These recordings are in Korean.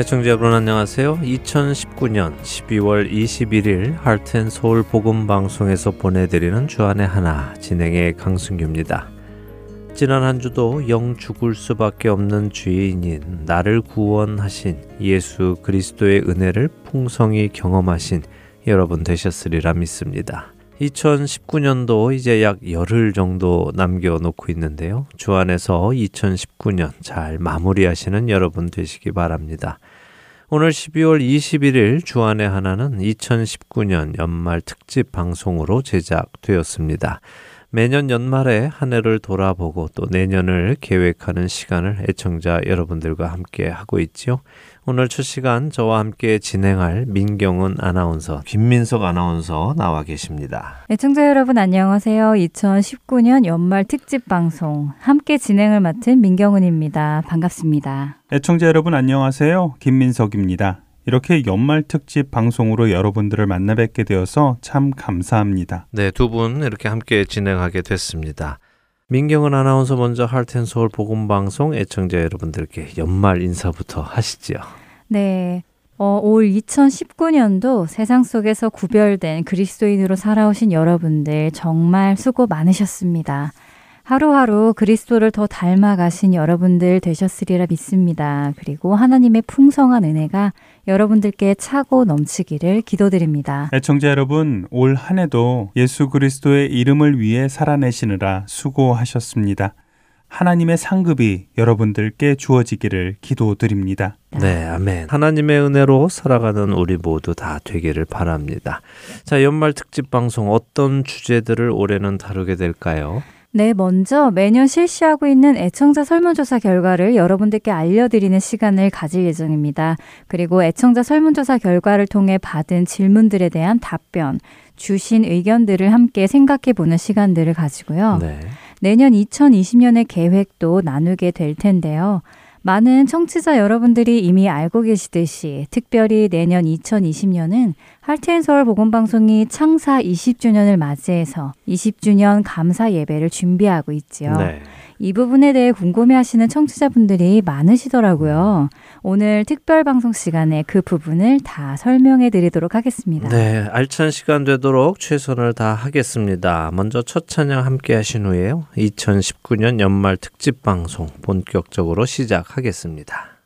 애청자 여러분 안녕하세요. 2019년 12월 21일 할텐 서울 복음 방송에서 보내드리는 주안의 하나 진행의 강승규입니다. 지난 한 주도 영 죽을 수밖에 없는 죄인인 나를 구원하신 예수 그리스도의 은혜를 풍성히 경험하신 여러분 되셨으리라 믿습니다. 2019년도 이제 약 열흘 정도 남겨놓고 있는데요. 주 안에서 2019년 잘 마무리하시는 여러분 되시기 바랍니다. 오늘 12월 21일 주안의 하나는 2019년 연말 특집 방송으로 제작되었습니다. 매년 연말에 한 해를 돌아보고 또 내년을 계획하는 시간을 애청자 여러분들과 함께 하고 있지요. 오늘 첫 시간 저와 함께 진행할 민경은 아나운서, 김민석 아나운서 나와 계십니다. 애청자 여러분 안녕하세요. 2019년 연말 특집 방송 함께 진행을 맡은 민경은입니다. 반갑습니다. 애청자 여러분 안녕하세요. 김민석입니다. 이렇게 연말 특집 방송으로 여러분들을 만나 뵙게 되어서 참 감사합니다. 네, 두 분 이렇게 함께 진행하게 됐습니다. 민경은 아나운서 먼저 할텐 서울 복음 방송 애청자 여러분들께 연말 인사부터 하시지요. 네. 어, 올 2019년도 세상 속에서 구별된 그리스도인으로 살아오신 여러분들 정말 수고 많으셨습니다. 하루하루 그리스도를 더 닮아가신 여러분들 되셨으리라 믿습니다. 그리고 하나님의 풍성한 은혜가 여러분들께 차고 넘치기를 기도드립니다. 애청자 여러분, 올 한 해도 예수 그리스도의 이름을 위해 살아내시느라 수고하셨습니다. 하나님의 상급이 여러분들께 주어지기를 기도드립니다. 네, 아멘. 하나님의 은혜로 살아가는 우리 모두 다 되기를 바랍니다. 자, 연말 특집 방송 어떤 주제들을 올해는 다루게 될까요? 네, 먼저 매년 실시하고 있는 애청자 설문조사 결과를 여러분들께 알려드리는 시간을 가질 예정입니다. 그리고 애청자 설문조사 결과를 통해 받은 질문들에 대한 답변, 주신 의견들을 함께 생각해 보는 시간들을 가지고요. 네. 내년 2020년의 계획도 나누게 될 텐데요. 많은 청취자 여러분들이 이미 알고 계시듯이 특별히 내년 2020년은 할트앤서울 복음방송이 창사 20주년을 맞이해서 20주년 감사 예배를 준비하고 있지요. 네. 이 부분에 대해 궁금해하시는 청취자분들이 많으시더라고요. 오늘 특별 방송 시간에 그 부분을 다 설명해 드리도록 하겠습니다. 네, 알찬 시간 되도록 최선을 다하겠습니다. 먼저 첫 찬양 함께 하신 후에요. 2019년 연말 특집 방송 본격적으로 시작하겠습니다.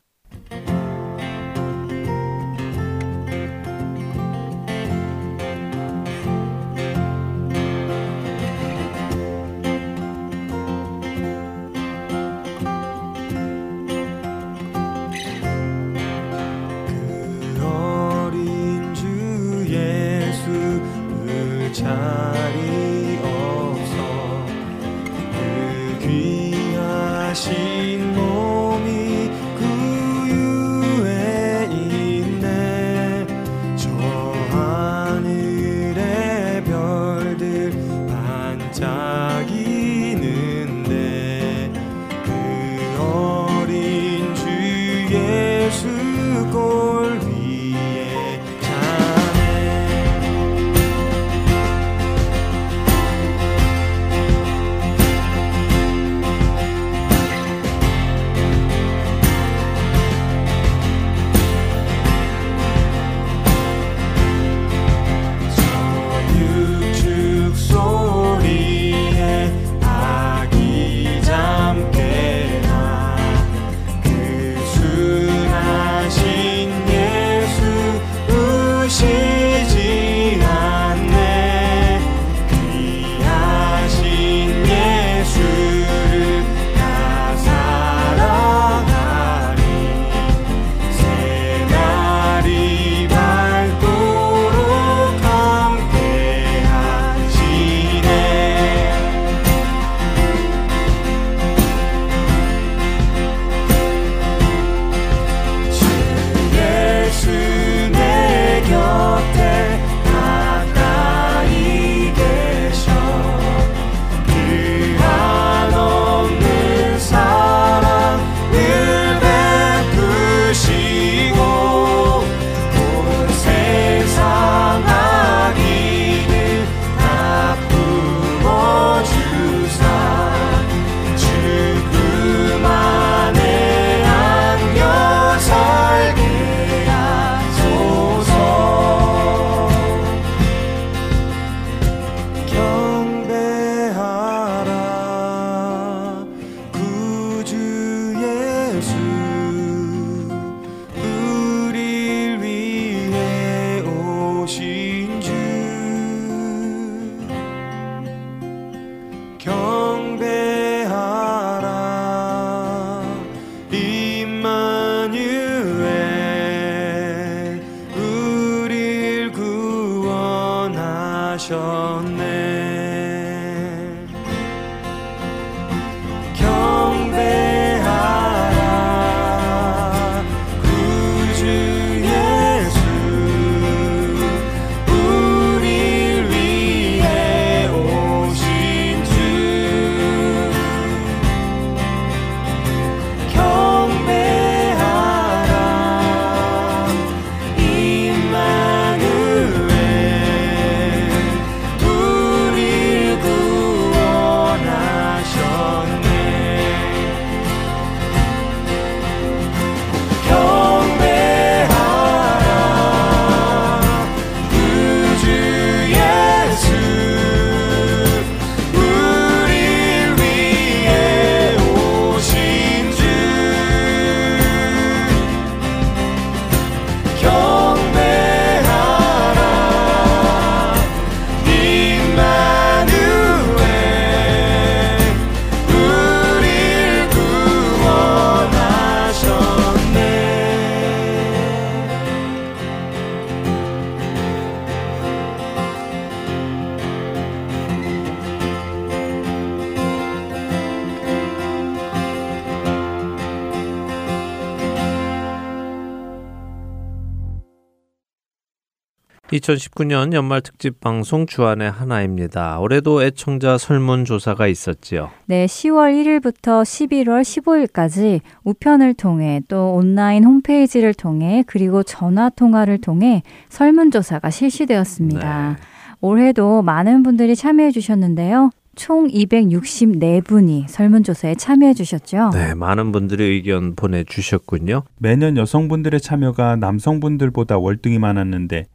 2019년 연말 특집 방송 주안의 하나입니다. 올해도 애청자 설문 조사가 있었지요. 네, 10월 1일부터 11월 15일까지 우편을 통해 또 온라인 홈페이지를 통해 그리고 전화 통화를 통해 설문 조사가 실시되었습니다. 네. 올해도 많은 분들이 참여해 주셨는데요. 총 264분이 설문조사에 참여해 주셨죠? 네, 많은 분들이 의견 보내주셨군요. 매년 여성분들의 참여가 남성분들보다 월등히 많았는데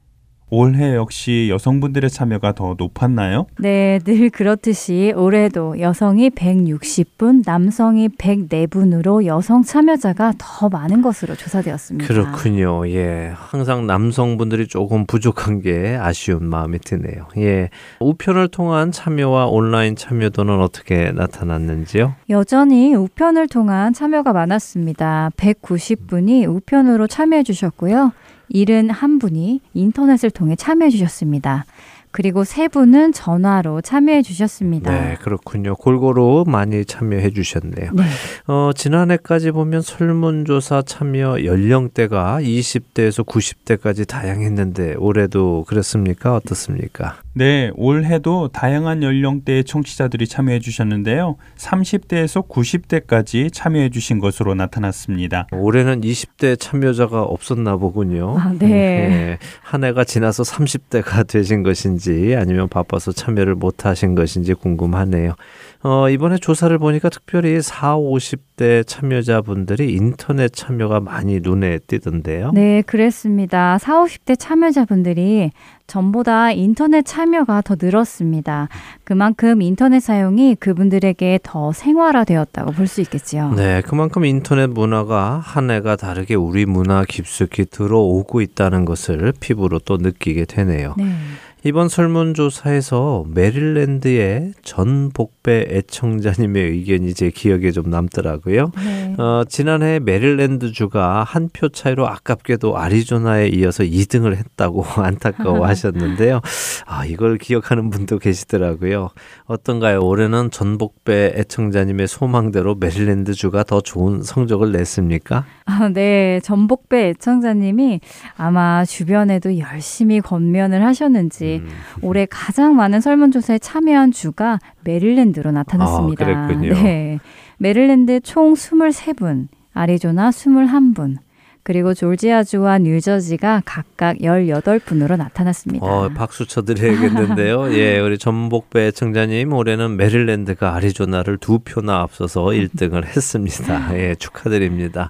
올해 역시 여성분들의 참여가 더 높았나요? 네, 늘 그렇듯이 올해도 여성이 160분, 남성이 104분으로 여성 참여자가 더 많은 것으로 조사되었습니다. 그렇군요. 예. 항상 남성분들이 조금 부족한 게 아쉬운 마음이 드네요. 예. 우편을 통한 참여와 온라인 참여도는 어떻게 나타났는지요? 여전히 우편을 통한 참여가 많았습니다. 190분이 우편으로 참여해 주셨고요. 71분이 인터넷을 통해 참여해 주셨습니다. 그리고 세 분은 전화로 참여해 주셨습니다. 네, 그렇군요. 골고루 많이 참여해 주셨네요. 네. 어, 지난해까지 보면 설문조사 참여 연령대가 20대에서 90대까지 다양했는데 올해도 그렇습니까? 어떻습니까? 네, 올해도 다양한 연령대의 청취자들이 참여해 주셨는데요. 30대에서 90대까지 참여해 주신 것으로 나타났습니다. 올해는 20대 참여자가 없었나 보군요. 아, 네. 네. 한 해가 지나서 30대가 되신 것인지 아니면 바빠서 참여를 못 하신 것인지 궁금하네요. 어, 이번에 조사를 보니까 특별히 4, 50대 참여자분들이 인터넷 참여가 많이 눈에 띄던데요. 네, 그랬습니다. 4, 50대 참여자분들이 전보다 인터넷 참여가 더 늘었습니다. 그만큼 인터넷 사용이 그분들에게 더 생활화되었다고 볼 수 있겠지요. 네, 그만큼 인터넷 문화가 한 해가 다르게 우리 문화 깊숙이 들어오고 있다는 것을 피부로 또 느끼게 되네요. 네. 이번 설문조사에서 메릴랜드의 전 복배 애청자님의 의견이 제 기억에 좀 남더라고요. 네. 어, 지난해 메릴랜드 주가 한 표 차이로 아깝게도 아리조나에 이어서 2등을 했다고 안타까워 하셨는데요. 아, 이걸 기억하는 분도 계시더라고요. 어떤가요? 올해는 전복배 애청자님의 소망대로 메릴랜드 주가 더 좋은 성적을 냈습니까? 아, 네. 전복배 애청자님이 아마 주변에도 열심히 권면을 하셨는지 음. 올해 가장 많은 설문조사에 참여한 주가 메릴랜드로 나타났습니다. 아, 그랬군요. 네. 메릴랜드 총 23분, 아리조나 21분, 그리고 조지아주와 뉴저지가 각각 18분으로 나타났습니다. 어, 박수 쳐드려야겠는데요. 예, 우리 전복배 청자님 올해는 메릴랜드가 아리조나를 두 표나 앞서서 1등을 했습니다. 예, 축하드립니다.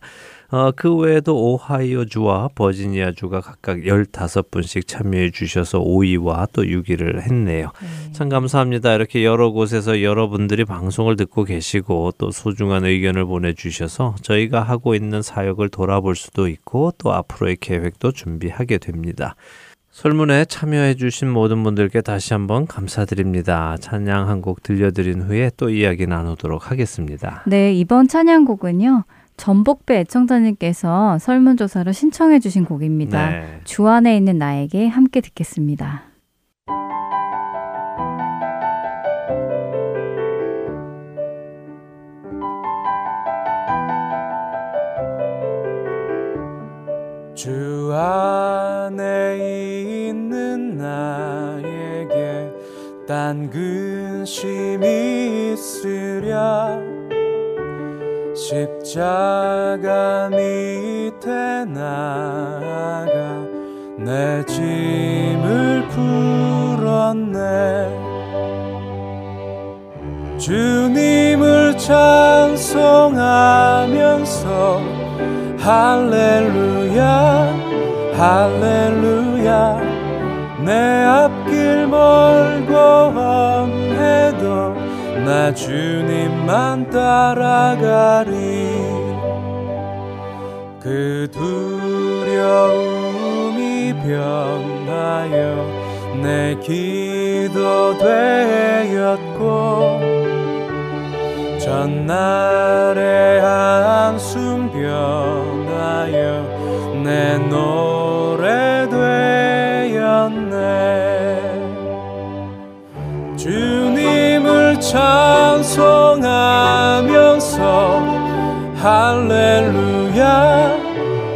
어, 그 외에도 오하이오주와 버지니아주가 각각 15분씩 참여해 주셔서 5위와 또 6위를 했네요. 네. 참 감사합니다. 이렇게 여러 곳에서 여러분들이 방송을 듣고 계시고 또 소중한 의견을 보내주셔서 저희가 하고 있는 사역을 돌아볼 수도 있고 또 앞으로의 계획도 준비하게 됩니다. 설문에 참여해 주신 모든 분들께 다시 한번 감사드립니다. 찬양 한 곡 들려드린 후에 또 이야기 나누도록 하겠습니다. 네, 이번 찬양곡은요. 전복배 애청자님께서 설문조사로 신청해 주신 곡입니다. 네. 주 안에 있는 나에게 함께 듣겠습니다. 주 안에 있는 나에게 딴 근심이 있으랴 십자가 밑에 나가 내 짐을 풀었네. 주님을 찬송하면서 할렐루야 할렐루야. 내 앞길 멀고 험해도 나 주님만 따라가리. 그 두려움이 변하여 내 기도 되었고 전날의 한숨 변하여 내 노 찬송하면서 할렐루야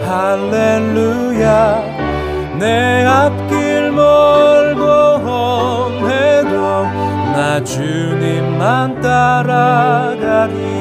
할렐루야. 내 앞길 멀고 험해도 나 주님만 따라가리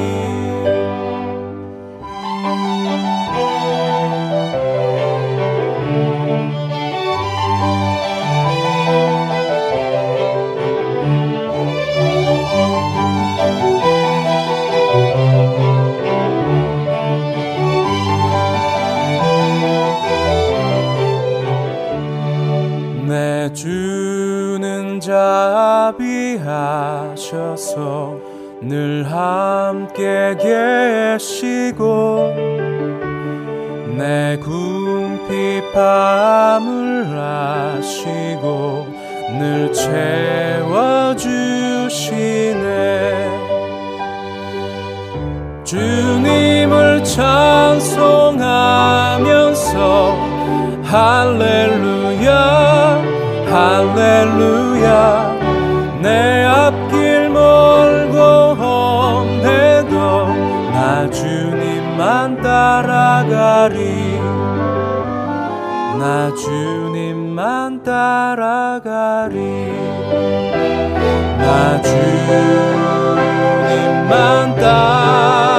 하셔서 늘 함께 계시고 내 궁핍 밤을 아시고 늘 채워주시네. 주님을 찬송하면서 할렐루야 할렐루야 내 앞길 멀고 험해도 나 주님만 따라가리. 나 주님만 따라가리. 나 주님만 따라가리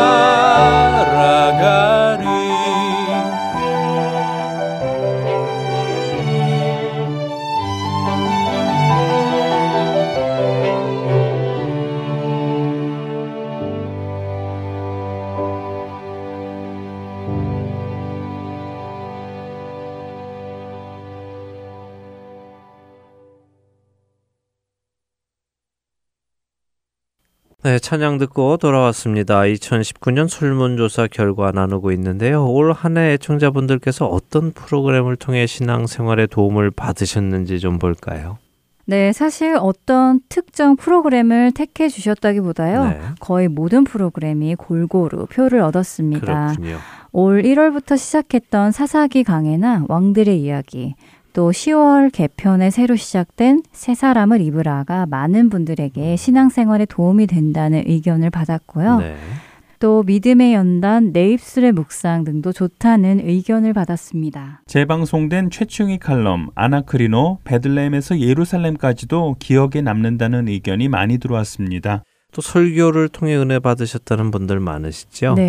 네, 찬양 듣고 돌아왔습니다. 2019년 설문조사 결과 나누고 있는데요. 올 한 해 애청자분들께서 어떤 프로그램을 통해 신앙생활에 도움을 받으셨는지 좀 볼까요? 네, 사실 어떤 특정 프로그램을 택해 주셨다기보다요. 네, 거의 모든 프로그램이 골고루 표를 얻었습니다. 그렇군요. 올 1월부터 시작했던 사사기 강해나 왕들의 이야기, 또 10월 개편에 새로 시작된 새 사람을 입으라가 많은 분들에게 신앙생활에 도움이 된다는 의견을 받았고요. 네. 또 믿음의 연단, 내 입술의 묵상 등도 좋다는 의견을 받았습니다. 재방송된 최충희 칼럼 아나크리노 베들레헴에서 예루살렘까지도 기억에 남는다는 의견이 많이 들어왔습니다. 또 설교를 통해 은혜 받으셨다는 분들 많으시죠? 네.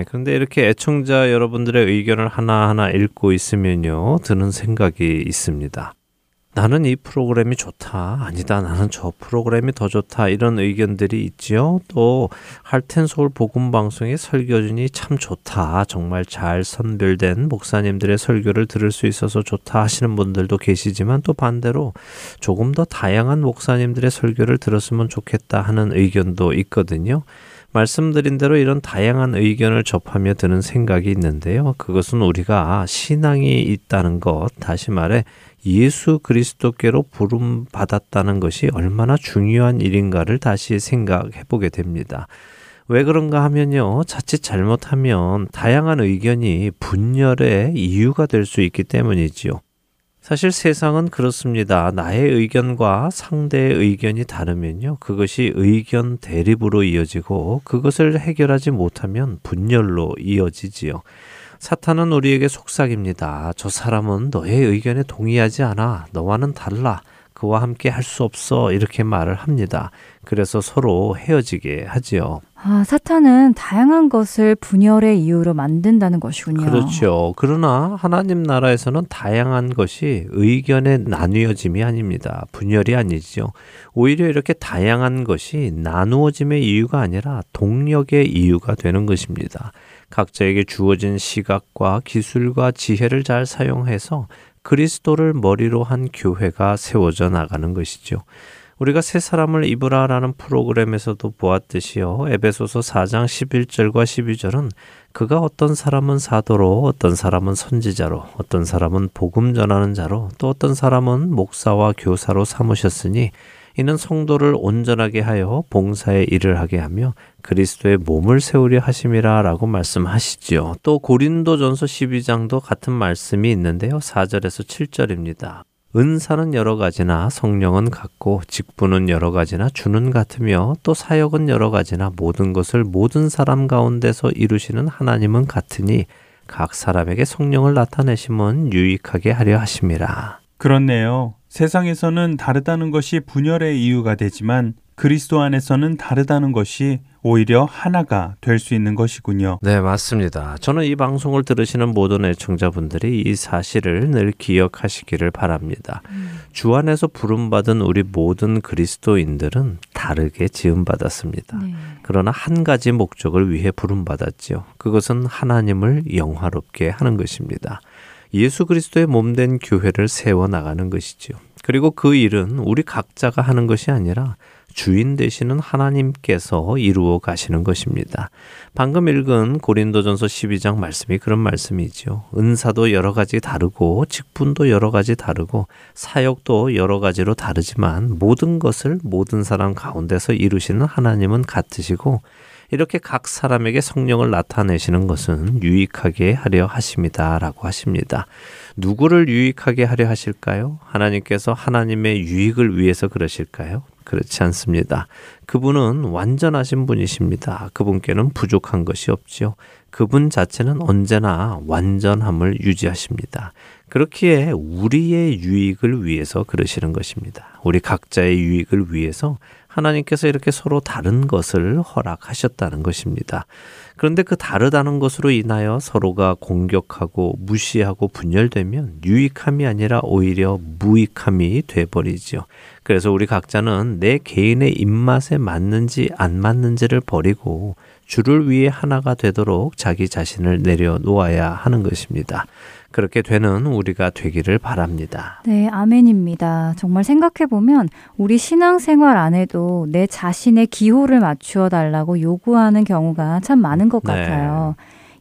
예. 그런데 이렇게 애청자 여러분들의 의견을 하나하나 읽고 있으면요. 드는 생각이 있습니다. 나는 이 프로그램이 좋다. 아니다. 나는 저 프로그램이 더 좋다. 이런 의견들이 있지요. 또 할텐 서울 복음 방송의 설교진이 참 좋다. 정말 잘 선별된 목사님들의 설교를 들을 수 있어서 좋다 하시는 분들도 계시지만 또 반대로 조금 더 다양한 목사님들의 설교를 들었으면 좋겠다 하는 의견도 있거든요. 말씀드린 대로 이런 다양한 의견을 접하며 드는 생각이 있는데요. 그것은 우리가 신앙이 있다는 것, 다시 말해 예수 그리스도께로 부름 받았다는 것이 얼마나 중요한 일인가를 다시 생각해 보게 됩니다. 왜 그런가 하면요. 자칫 잘못하면 다양한 의견이 분열의 이유가 될 수 있기 때문이지요. 사실 세상은 그렇습니다. 나의 의견과 상대의 의견이 다르면요. 그것이 의견 대립으로 이어지고 그것을 해결하지 못하면 분열로 이어지지요. 사탄은 우리에게 속삭입니다. 저 사람은 너의 의견에 동의하지 않아. 너와는 달라. 그와 함께 할 수 없어. 이렇게 말을 합니다. 그래서 서로 헤어지게 하지요. 아, 사탄은 다양한 것을 분열의 이유로 만든다는 것이군요. 그렇죠. 그러나 하나님 나라에서는 다양한 것이 의견의 나뉘어짐이 아닙니다. 분열이 아니죠. 오히려 이렇게 다양한 것이 나누어짐의 이유가 아니라 동력의 이유가 되는 것입니다. 각자에게 주어진 시각과 기술과 지혜를 잘 사용해서 그리스도를 머리로 한 교회가 세워져 나가는 것이죠. 우리가 새 사람을 입으라라는 프로그램에서도 보았듯이요. 에베소서 4장 11절과 12절은 그가 어떤 사람은 사도로, 어떤 사람은 선지자로, 어떤 사람은 복음 전하는 자로, 또 어떤 사람은 목사와 교사로 삼으셨으니 이는 성도를 온전하게 하여 봉사의 일을 하게 하며 그리스도의 몸을 세우려 하심이라라고 말씀하시지요. 또 고린도전서 12장도 같은 말씀이 있는데요. 4절에서 7절입니다. 은사는 여러 가지나 성령은 같고 직분은 여러 가지나 주는 같으며 또 사역은 여러 가지나 모든 것을 모든 사람 가운데서 이루시는 하나님은 같으니 각 사람에게 성령을 나타내심은 유익하게 하려 하심이라. 그렇네요. 세상에서는 다르다는 것이 분열의 이유가 되지만 그리스도 안에서는 다르다는 것이 오히려 하나가 될 수 있는 것이군요. 네, 맞습니다. 저는 이 방송을 들으시는 모든 애청자분들이 이 사실을 늘 기억하시기를 바랍니다. 음. 주 안에서 부름받은 우리 모든 그리스도인들은 다르게 지음받았습니다. 네. 그러나 한 가지 목적을 위해 부름받았지요. 그것은 하나님을 영화롭게 하는 것입니다. 예수 그리스도의 몸된 교회를 세워 나가는 것이지요. 그리고 그 일은 우리 각자가 하는 것이 아니라 주인 되시는 하나님께서 이루어 가시는 것입니다. 방금 읽은 고린도전서 12장 말씀이 그런 말씀이지요. 은사도 여러 가지 다르고 직분도 여러 가지 다르고 사역도 여러 가지로 다르지만 모든 것을 모든 사람 가운데서 이루시는 하나님은 같으시고 이렇게 각 사람에게 성령을 나타내시는 것은 유익하게 하려 하십니다라고 하십니다. 누구를 유익하게 하려 하실까요? 하나님께서 하나님의 유익을 위해서 그러실까요? 그렇지 않습니다. 그분은 완전하신 분이십니다. 그분께는 부족한 것이 없지요. 그분 자체는 언제나 완전함을 유지하십니다. 그렇기에 우리의 유익을 위해서 그러시는 것입니다. 우리 각자의 유익을 위해서 하나님께서 이렇게 서로 다른 것을 허락하셨다는 것입니다. 그런데 그 다르다는 것으로 인하여 서로가 공격하고 무시하고 분열되면 유익함이 아니라 오히려 무익함이 돼버리지요. 그래서 우리 각자는 내 개인의 입맛에 맞는지 안 맞는지를 버리고 주를 위해 하나가 되도록 자기 자신을 내려놓아야 하는 것입니다. 그렇게 되는 우리가 되기를 바랍니다. 네, 아멘입니다. 정말 생각해 보면 우리 신앙생활 안에도 내 자신의 기호를 맞추어 달라고 요구하는 경우가 참 많은 것 네. 같아요.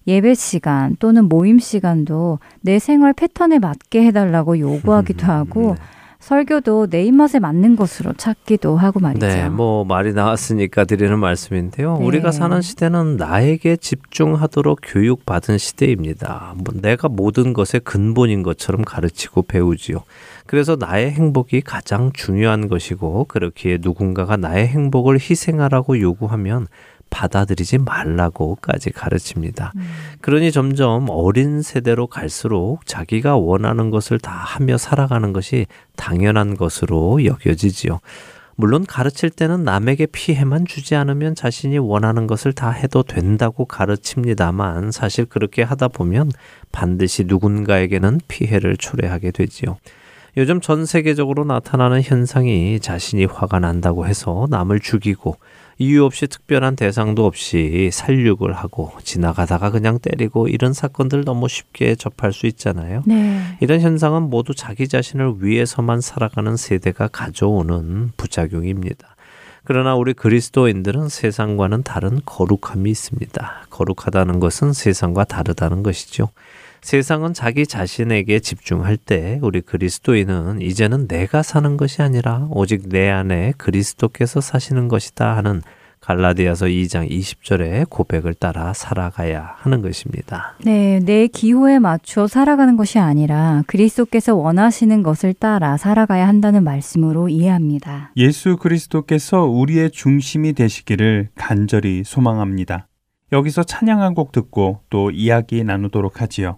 예배 시간 또는 모임 시간도 내 생활 패턴에 맞게 해달라고 요구하기도 하고 네. 설교도 내 입맛에 맞는 것으로 찾기도 하고 말이죠. 네, 뭐 말이 나왔으니까 드리는 말씀인데요. 네. 우리가 사는 시대는 나에게 집중하도록 교육받은 시대입니다. 뭐 내가 모든 것의 근본인 것처럼 가르치고 배우지요. 그래서 나의 행복이 가장 중요한 것이고 그렇기에 누군가가 나의 행복을 희생하라고 요구하면 받아들이지 말라고까지 가르칩니다. 음. 그러니 점점 어린 세대로 갈수록 자기가 원하는 것을 다 하며 살아가는 것이 당연한 것으로 여겨지지요. 물론 가르칠 때는 남에게 피해만 주지 않으면 자신이 원하는 것을 다 해도 된다고 가르칩니다만 사실 그렇게 하다 보면 반드시 누군가에게는 피해를 초래하게 되지요. 요즘 전 세계적으로 나타나는 현상이 자신이 화가 난다고 해서 남을 죽이고 이유 없이 특별한 대상도 없이 살육을 하고 지나가다가 그냥 때리고 이런 사건들 너무 쉽게 접할 수 있잖아요. 네. 이런 현상은 모두 자기 자신을 위해서만 살아가는 세대가 가져오는 부작용입니다. 그러나 우리 그리스도인들은 세상과는 다른 거룩함이 있습니다. 거룩하다는 것은 세상과 다르다는 것이죠. 세상은 자기 자신에게 집중할 때 우리 그리스도인은 이제는 내가 사는 것이 아니라 오직 내 안에 그리스도께서 사시는 것이다 하는 갈라디아서 2장 20절의 고백을 따라 살아가야 하는 것입니다. 네, 내 기호에 맞춰 살아가는 것이 아니라 그리스도께서 원하시는 것을 따라 살아가야 한다는 말씀으로 이해합니다. 예수 그리스도께서 우리의 중심이 되시기를 간절히 소망합니다. 여기서 찬양 한 곡 듣고 또 이야기 나누도록 하지요.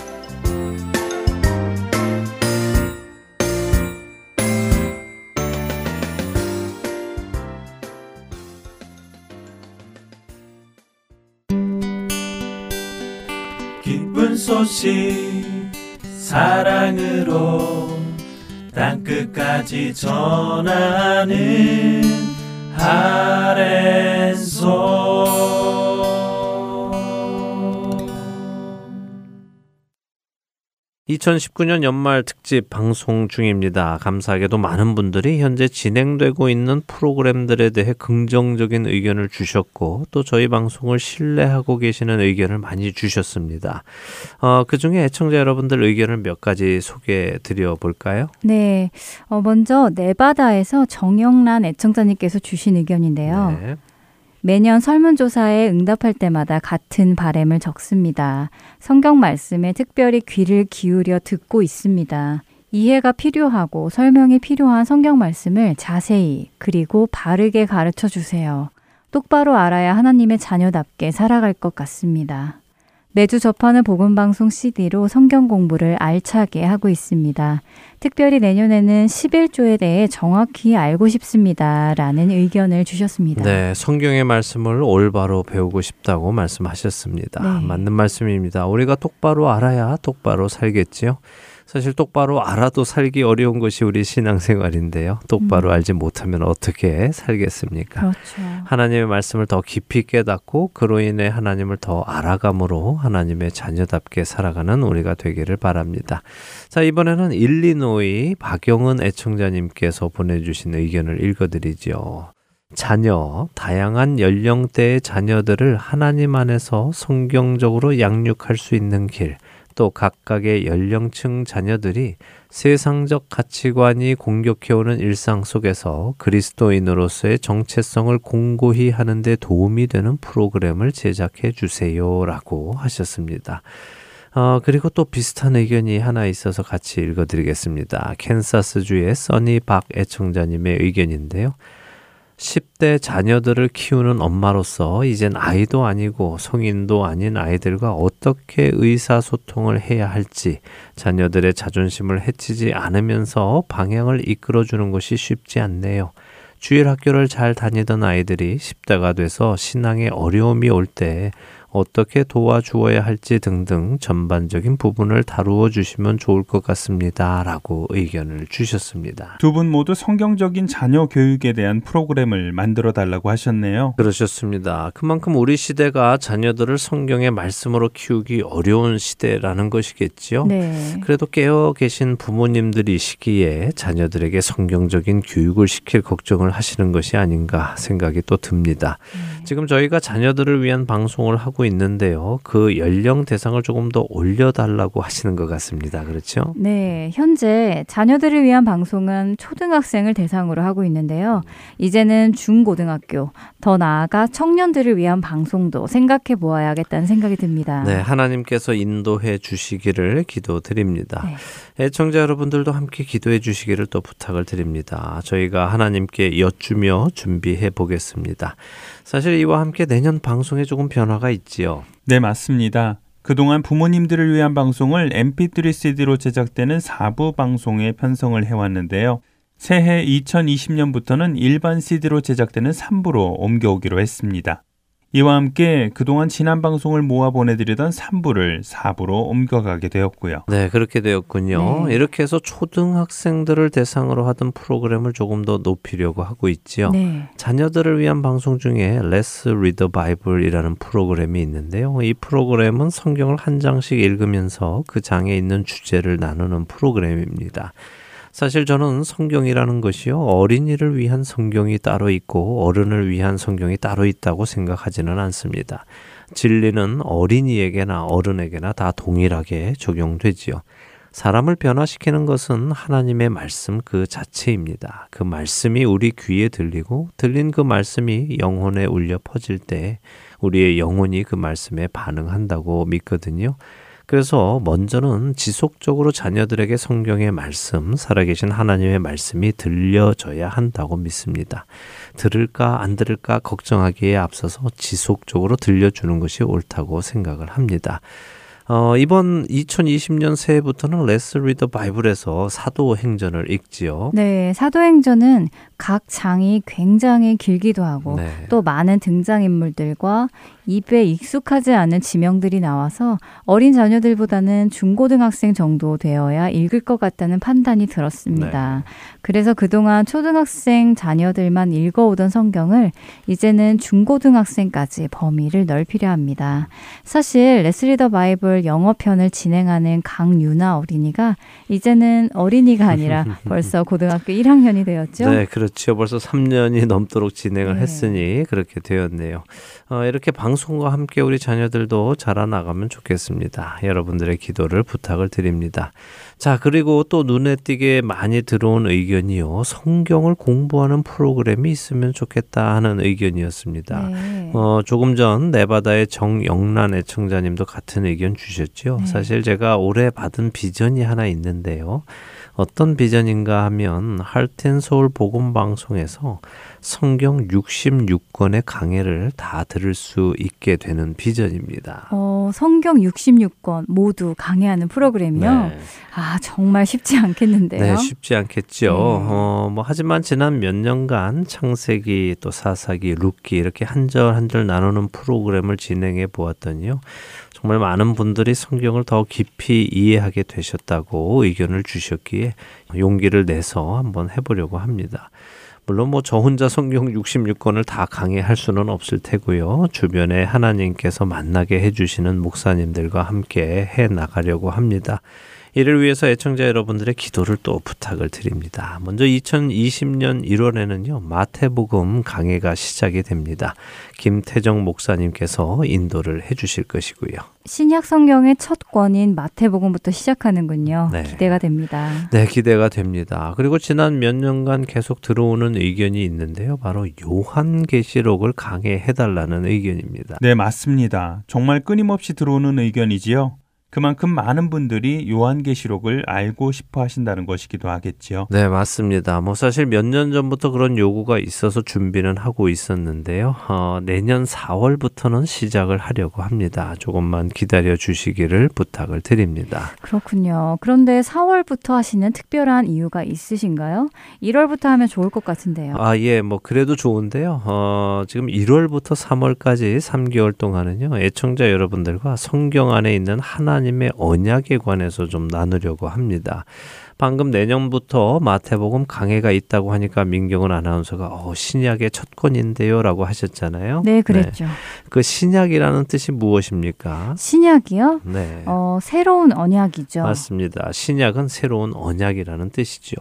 기쁜 소식 사랑으로 땅끝까지 전하는 아랜소 2019년 연말 특집 방송 중입니다. 감사하게도 많은 분들이 현재 진행되고 있는 프로그램들에 대해 긍정적인 의견을 주셨고 또 저희 방송을 신뢰하고 계시는 의견을 많이 주셨습니다. 어, 그 중에 애청자 여러분들 의견을 몇 가지 소개해 드려 볼까요? 네. 어, 먼저 네바다에서 정영란 애청자님께서 주신 의견인데요. 네. 매년 설문조사에 응답할 때마다 같은 바램을 적습니다. 성경 말씀에 특별히 귀를 기울여 듣고 있습니다. 이해가 필요하고 설명이 필요한 성경 말씀을 자세히 그리고 바르게 가르쳐 주세요. 똑바로 알아야 하나님의 자녀답게 살아갈 것 같습니다. 매주 접하는 복음방송 CD로 성경 공부를 알차게 하고 있습니다. 특별히 내년에는 11조에 대해 정확히 알고 싶습니다. 라는 의견을 주셨습니다. 네, 성경의 말씀을 올바로 배우고 싶다고 말씀하셨습니다. 네. 맞는 말씀입니다. 우리가 똑바로 알아야 똑바로 살겠지요. 사실 똑바로 알아도 살기 어려운 것이 우리 신앙생활인데요. 똑바로 음. 알지 못하면 어떻게 살겠습니까? 그렇죠. 하나님의 말씀을 더 깊이 깨닫고 그로 인해 하나님을 더 알아감으로 하나님의 자녀답게 살아가는 우리가 되기를 바랍니다. 자, 이번에는 일리노이 박영은 애청자님께서 보내주신 의견을 읽어드리죠. 자녀, 다양한 연령대의 자녀들을 하나님 안에서 성경적으로 양육할 수 있는 길, 또 각각의 연령층 자녀들이 세상적 가치관이 공격해오는 일상 속에서 그리스도인으로서의 정체성을 공고히 하는데 도움이 되는 프로그램을 제작해 주세요 라고 하셨습니다. 어, 그리고 또 비슷한 의견이 하나 있어서 같이 읽어드리겠습니다. 캔사스주의 써니 박 애청자님의 의견인데요. 10대 자녀들을 키우는 엄마로서 이젠 아이도 아니고 성인도 아닌 아이들과 어떻게 의사소통을 해야 할지 자녀들의 자존심을 해치지 않으면서 방향을 이끌어주는 것이 쉽지 않네요. 주일 학교를 잘 다니던 아이들이 10대가 돼서 신앙에 어려움이 올 때 어떻게 도와주어야 할지 등등 전반적인 부분을 다루어 주시면 좋을 것 같습니다. 라고 의견을 주셨습니다. 두 분 모두 성경적인 자녀 교육에 대한 프로그램을 만들어 달라고 하셨네요. 그러셨습니다. 그만큼 우리 시대가 자녀들을 성경의 말씀으로 키우기 어려운 시대라는 것이겠지요. 네. 그래도 깨어 계신 부모님들이시기에 자녀들에게 성경적인 교육을 시킬 걱정을 하시는 것이 아닌가 생각이 또 듭니다. 지금 저희가 자녀들을 위한 방송을 하고 있는데요. 그 연령 대상을 조금 더 올려달라고 하시는 것 같습니다. 그렇죠? 네, 현재 자녀들을 위한 방송은 초등학생을 대상으로 하고 있는데요. 이제는 중고등학교, 더 나아가 청년들을 위한 방송도 생각해 보아야겠다는 생각이 듭니다. 네, 하나님께서 인도해 주시기를 기도드립니다. 네. 애청자 여러분들도 함께 기도해 주시기를 또 부탁을 드립니다. 저희가 하나님께 여쭈며 준비해 보겠습니다. 사실 이와 함께 내년 방송에 조금 변화가 있지요. 네, 맞습니다. 그동안 부모님들을 위한 방송을 mp3 CD로 제작되는 4부 방송에 편성을 해왔는데요. 새해 2020년부터는 일반 CD로 제작되는 3부로 옮겨오기로 했습니다. 이와 함께 그동안 지난 방송을 모아 보내드리던 3부를 4부로 옮겨가게 되었고요. 네, 그렇게 되었군요. 네. 이렇게 해서 초등학생들을 대상으로 하던 프로그램을 조금 더 높이려고 하고 있지요. 네. 자녀들을 위한 방송 중에 Let's Read the Bible이라는 프로그램이 있는데요. 이 프로그램은 성경을 한 장씩 읽으면서 그 장에 있는 주제를 나누는 프로그램입니다. 사실 저는 성경이라는 것이요. 어린이를 위한 성경이 따로 있고 어른을 위한 성경이 따로 있다고 생각하지는 않습니다. 진리는 어린이에게나 어른에게나 다 동일하게 적용되지요. 사람을 변화시키는 것은 하나님의 말씀 그 자체입니다. 그 말씀이 우리 귀에 들리고 들린 그 말씀이 영혼에 울려 퍼질 때 우리의 영혼이 그 말씀에 반응한다고 믿거든요. 그래서 먼저는 지속적으로 자녀들에게 성경의 말씀, 살아계신 하나님의 말씀이 들려져야 한다고 믿습니다. 들을까 안 들을까 걱정하기에 앞서서 지속적으로 들려주는 것이 옳다고 생각을 합니다. 어, 이번 2020년 새해부터는 Let's Read the Bible에서 사도행전을 읽지요. 네, 사도행전은 각 장이 굉장히 길기도 하고 네. 또 많은 등장인물들과 입에 익숙하지 않은 지명들이 나와서 어린 자녀들보다는 중고등학생 정도 되어야 읽을 것 같다는 판단이 들었습니다. 그래서 그동안 초등학생 자녀들만 읽어오던 성경을 이제는 중고등학생까지 범위를 넓히려 합니다. 사실 레스리더 바이블 영어편을 진행하는 강유나 어린이가 이제는 어린이가 아니라 벌써 고등학교 1학년이 되었죠. 네, 그렇죠. 벌써 3년이 넘도록 진행을 네. 했으니 그렇게 되었네요. 어, 이렇게 방송과 함께 우리 자녀들도 자라나가면 좋겠습니다. 여러분들의 기도를 부탁을 드립니다. 자, 그리고 또 눈에 띄게 많이 들어온 의견이요. 성경을 공부하는 프로그램이 있으면 좋겠다 하는 의견이었습니다. 네. 어, 조금 전 네바다의 정영란 애청자님도 같은 의견 주셨죠. 네. 사실 제가 올해 받은 비전이 하나 있는데요. 어떤 비전인가 하면 할텐 서울 복음 방송에서 성경 66권의 강해를 다 들을 수 있게 되는 비전입니다. 어, 성경 66권 모두 강해하는 프로그램이요. 네. 아, 정말 쉽지 않겠는데요. 네, 쉽지 않겠죠. 네. 어, 뭐 하지만 지난 몇 년간 창세기 또 사사기, 룻기 이렇게 한 절 한 절 나누는 프로그램을 진행해 보았더니요. 정말 많은 분들이 성경을 더 깊이 이해하게 되셨다고 의견을 주셨기에 용기를 내서 한번 해보려고 합니다. 물론 뭐 저 혼자 성경 66권을 다 강해할 수는 없을 테고요. 주변에 하나님께서 만나게 해주시는 목사님들과 함께 해 나가려고 합니다. 이를 위해서 애청자 여러분들의 기도를 또 부탁을 드립니다. 먼저 2020년 1월에는요, 마태복음 강해가 시작이 됩니다. 김태정 목사님께서 인도를 해주실 것이고요. 신약 성경의 첫 권인 마태복음부터 시작하는군요. 네. 기대가 됩니다. 네, 기대가 됩니다. 그리고 지난 몇 년간 계속 들어오는 의견이 있는데요. 바로 요한계시록을 강해해달라는 의견입니다. 네, 맞습니다. 정말 끊임없이 들어오는 의견이지요. 그만큼 많은 분들이 요한계시록을 알고 싶어 하신다는 것이기도 하겠지요. 네, 맞습니다. 뭐 사실 몇 년 전부터 그런 요구가 있어서 준비는 하고 있었는데요. 어, 내년 4월부터는 시작을 하려고 합니다. 조금만 기다려 주시기를 부탁을 드립니다. 그렇군요. 그런데 4월부터 하시는 특별한 이유가 있으신가요? 1월부터 하면 좋을 것 같은데요. 아, 예, 뭐 그래도 좋은데요. 어, 지금 1월부터 3월까지 3개월 동안은요. 애청자 여러분들과 성경 안에 있는 하나 님의 언약에 관해서 좀 나누려고 합니다. 방금 내년부터 마태복음 강해가 있다고 하니까 민경은 아나운서가 어, 신약의 첫 권인데요라고 하셨잖아요. 네, 그랬죠. 그 신약이라는 뜻이 무엇입니까? 신약이요? 네. 어, 새로운 언약이죠. 맞습니다. 신약은 새로운 언약이라는 뜻이죠.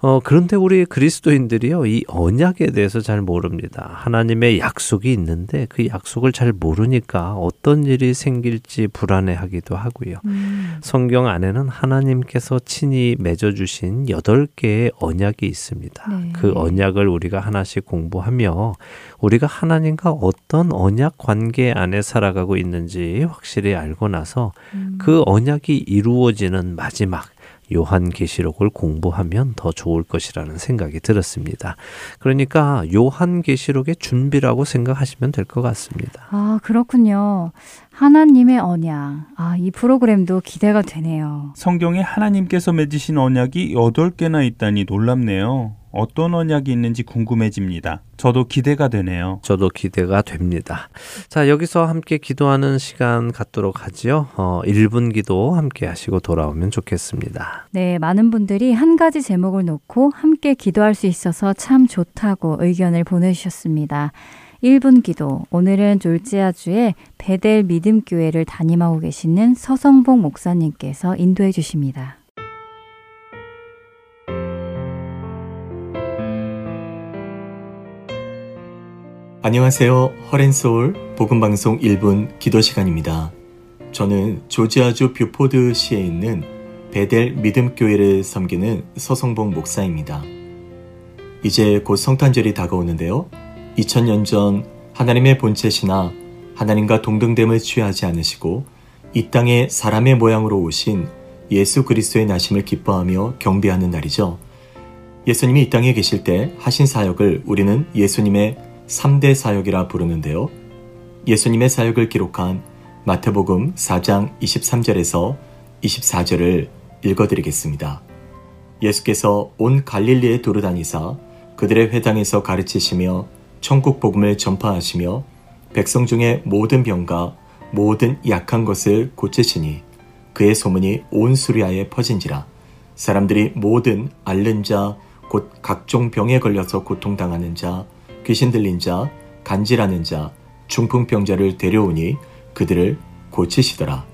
어, 그런데 우리 그리스도인들이요, 이 언약에 대해서 잘 모릅니다. 하나님의 약속이 있는데 그 약속을 잘 모르니까 어떤 일이 생길지 불안해하기도 하고 요. 음, 성경 안에는 하나님께서 친히 맺어주신 여덟 개의 언약이 있습니다. 네. 그 언약을 우리가 하나씩 공부하며 우리가 하나님과 어떤 언약 관계 안에 살아가고 있는지 확실히 알고 나서 음. 그 언약이 이루어지는 마지막 요한계시록을 공부하면 더 좋을 것이라는 생각이 들었습니다. 그러니까 요한계시록의 준비라고 생각하시면 될 것 같습니다. 아, 그렇군요. 하나님의 언약. 아, 이 프로그램도 기대가 되네요. 성경에 하나님께서 맺으신 언약이 8개나 있다니 놀랍네요. 어떤 언약이 있는지 궁금해집니다. 저도 기대가 되네요. 저도 기대가 됩니다. 자, 여기서 함께 기도하는 시간 갖도록 하지요. 어, 1분 기도 함께 하시고 돌아오면 좋겠습니다. 네, 많은 분들이 한 가지 제목을 놓고 함께 기도할 수 있어서 참 좋다고 의견을 보내주셨습니다. 1분 기도. 오늘은 졸지아주의 베델 믿음교회를 담임하고 계시는 서성복 목사님께서 인도해 주십니다. 안녕하세요. Heart and Soul 복음방송 1분 기도 시간입니다. 저는 조지아주 뷰포드 시에 있는 베델 믿음교회를 섬기는 서성봉 목사입니다. 이제 곧 성탄절이 다가오는데요. 2000년 전 하나님의 본체시나 하나님과 동등됨을 취하지 않으시고 이 땅에 사람의 모양으로 오신 예수 그리스도의 나심을 기뻐하며 경배하는 날이죠. 예수님이 이 땅에 계실 때 하신 사역을 우리는 예수님의 3대 사역이라 부르는데요. 예수님의 사역을 기록한 마태복음 4장 23절에서 24절을 읽어드리겠습니다. 예수께서 온 갈릴리에 두루다니사 그들의 회당에서 가르치시며 천국 복음을 전파하시며 백성 중에 모든 병과 모든 약한 것을 고치시니 그의 소문이 온 수리아에 퍼진지라 사람들이 모든 앓는 자 곧 각종 병에 걸려서 고통당하는 자 귀신 들린 자, 간질하는 자, 중풍병자를 데려오니 그들을 고치시더라.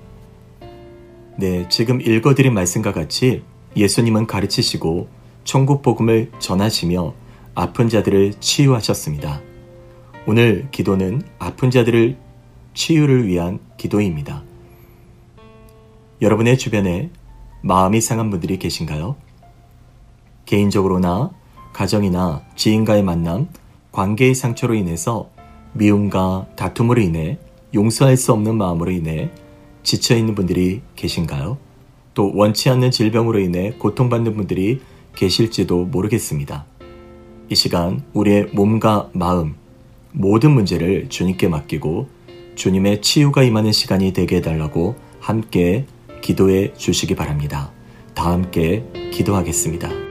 네, 지금 읽어드린 말씀과 같이 예수님은 가르치시고 천국 복음을 전하시며 아픈 자들을 치유하셨습니다. 오늘 기도는 아픈 자들을 치유를 위한 기도입니다. 여러분의 주변에 마음이 상한 분들이 계신가요? 개인적으로나 가정이나 지인과의 만남, 관계의 상처로 인해서 미움과 다툼으로 인해 용서할 수 없는 마음으로 인해 지쳐 있는 분들이 계신가요? 또 원치 않는 질병으로 인해 고통받는 분들이 계실지도 모르겠습니다. 이 시간 우리의 몸과 마음, 모든 문제를 주님께 맡기고 주님의 치유가 임하는 시간이 되게 해달라고 함께 기도해 주시기 바랍니다. 다 함께 기도하겠습니다.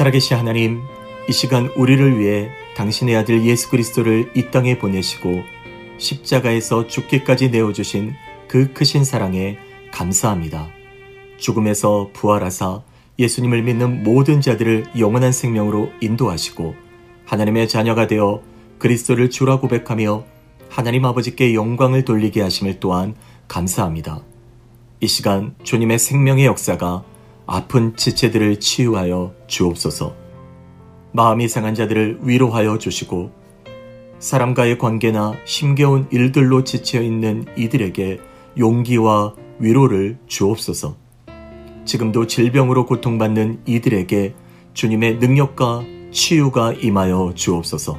살아계신 하나님, 이 시간 우리를 위해 당신의 아들 예수 그리스도를 이 땅에 보내시고 십자가에서 죽기까지 내어주신 그 크신 사랑에 감사합니다. 죽음에서 부활하사 예수님을 믿는 모든 자들을 영원한 생명으로 인도하시고 하나님의 자녀가 되어 그리스도를 주라 고백하며 하나님 아버지께 영광을 돌리게 하심을 또한 감사합니다. 이 시간 주님의 생명의 역사가 아픈 지체들을 치유하여 주옵소서. 마음이 상한 자들을 위로하여 주시고 사람과의 관계나 힘겨운 일들로 지쳐 있는 이들에게 용기와 위로를 주옵소서. 지금도 질병으로 고통받는 이들에게 주님의 능력과 치유가 임하여 주옵소서.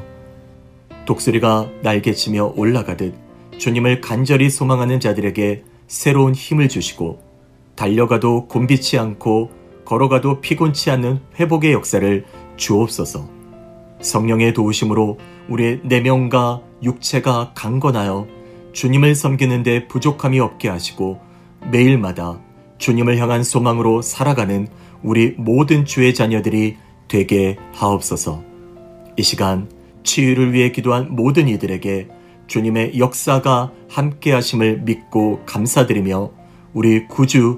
독수리가 날개치며 올라가듯 주님을 간절히 소망하는 자들에게 새로운 힘을 주시고 달려가도 곤비치 않고 걸어가도 피곤치 않는 회복의 역사를 주옵소서. 성령의 도우심으로 우리의 내면과 육체가 강건하여 주님을 섬기는데 부족함이 없게 하시고 매일마다 주님을 향한 소망으로 살아가는 우리 모든 주의 자녀들이 되게 하옵소서. 이 시간 치유를 위해 기도한 모든 이들에게 주님의 역사가 함께 하심을 믿고 감사드리며 우리 구주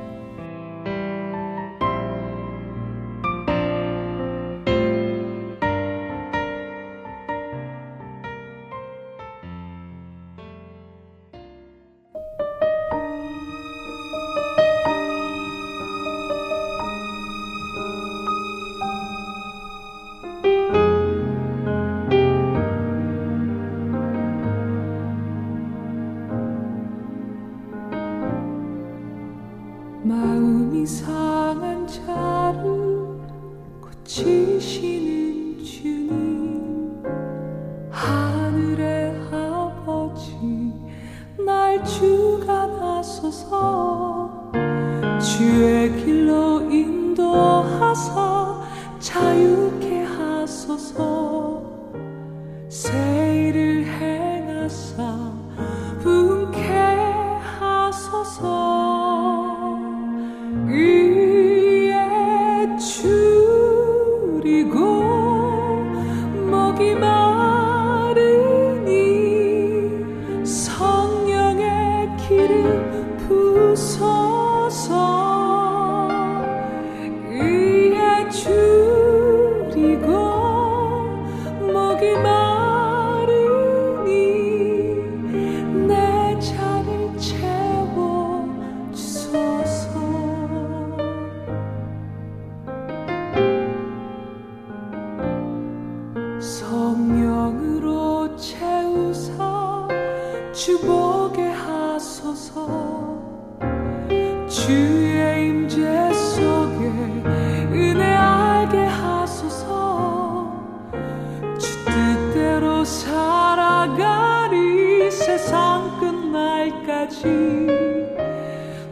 끝날까지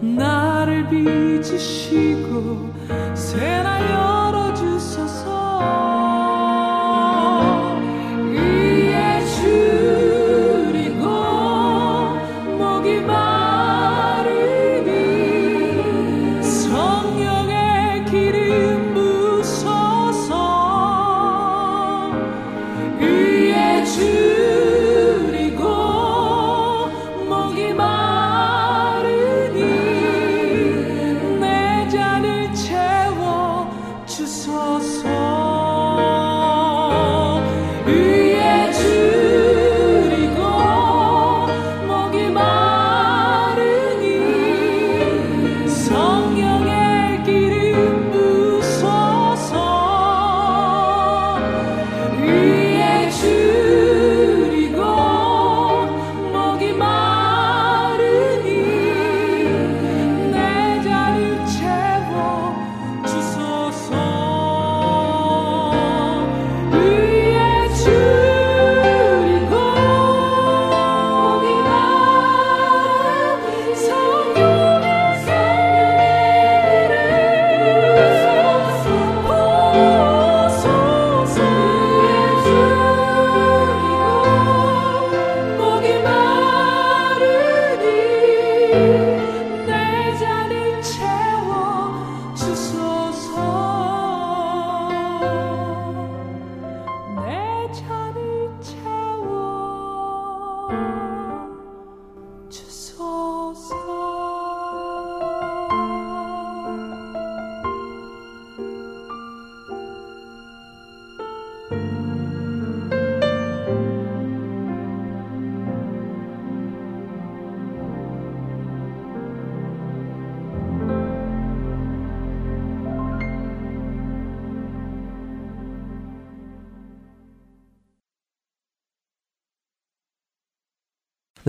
나를 빚으시고 새날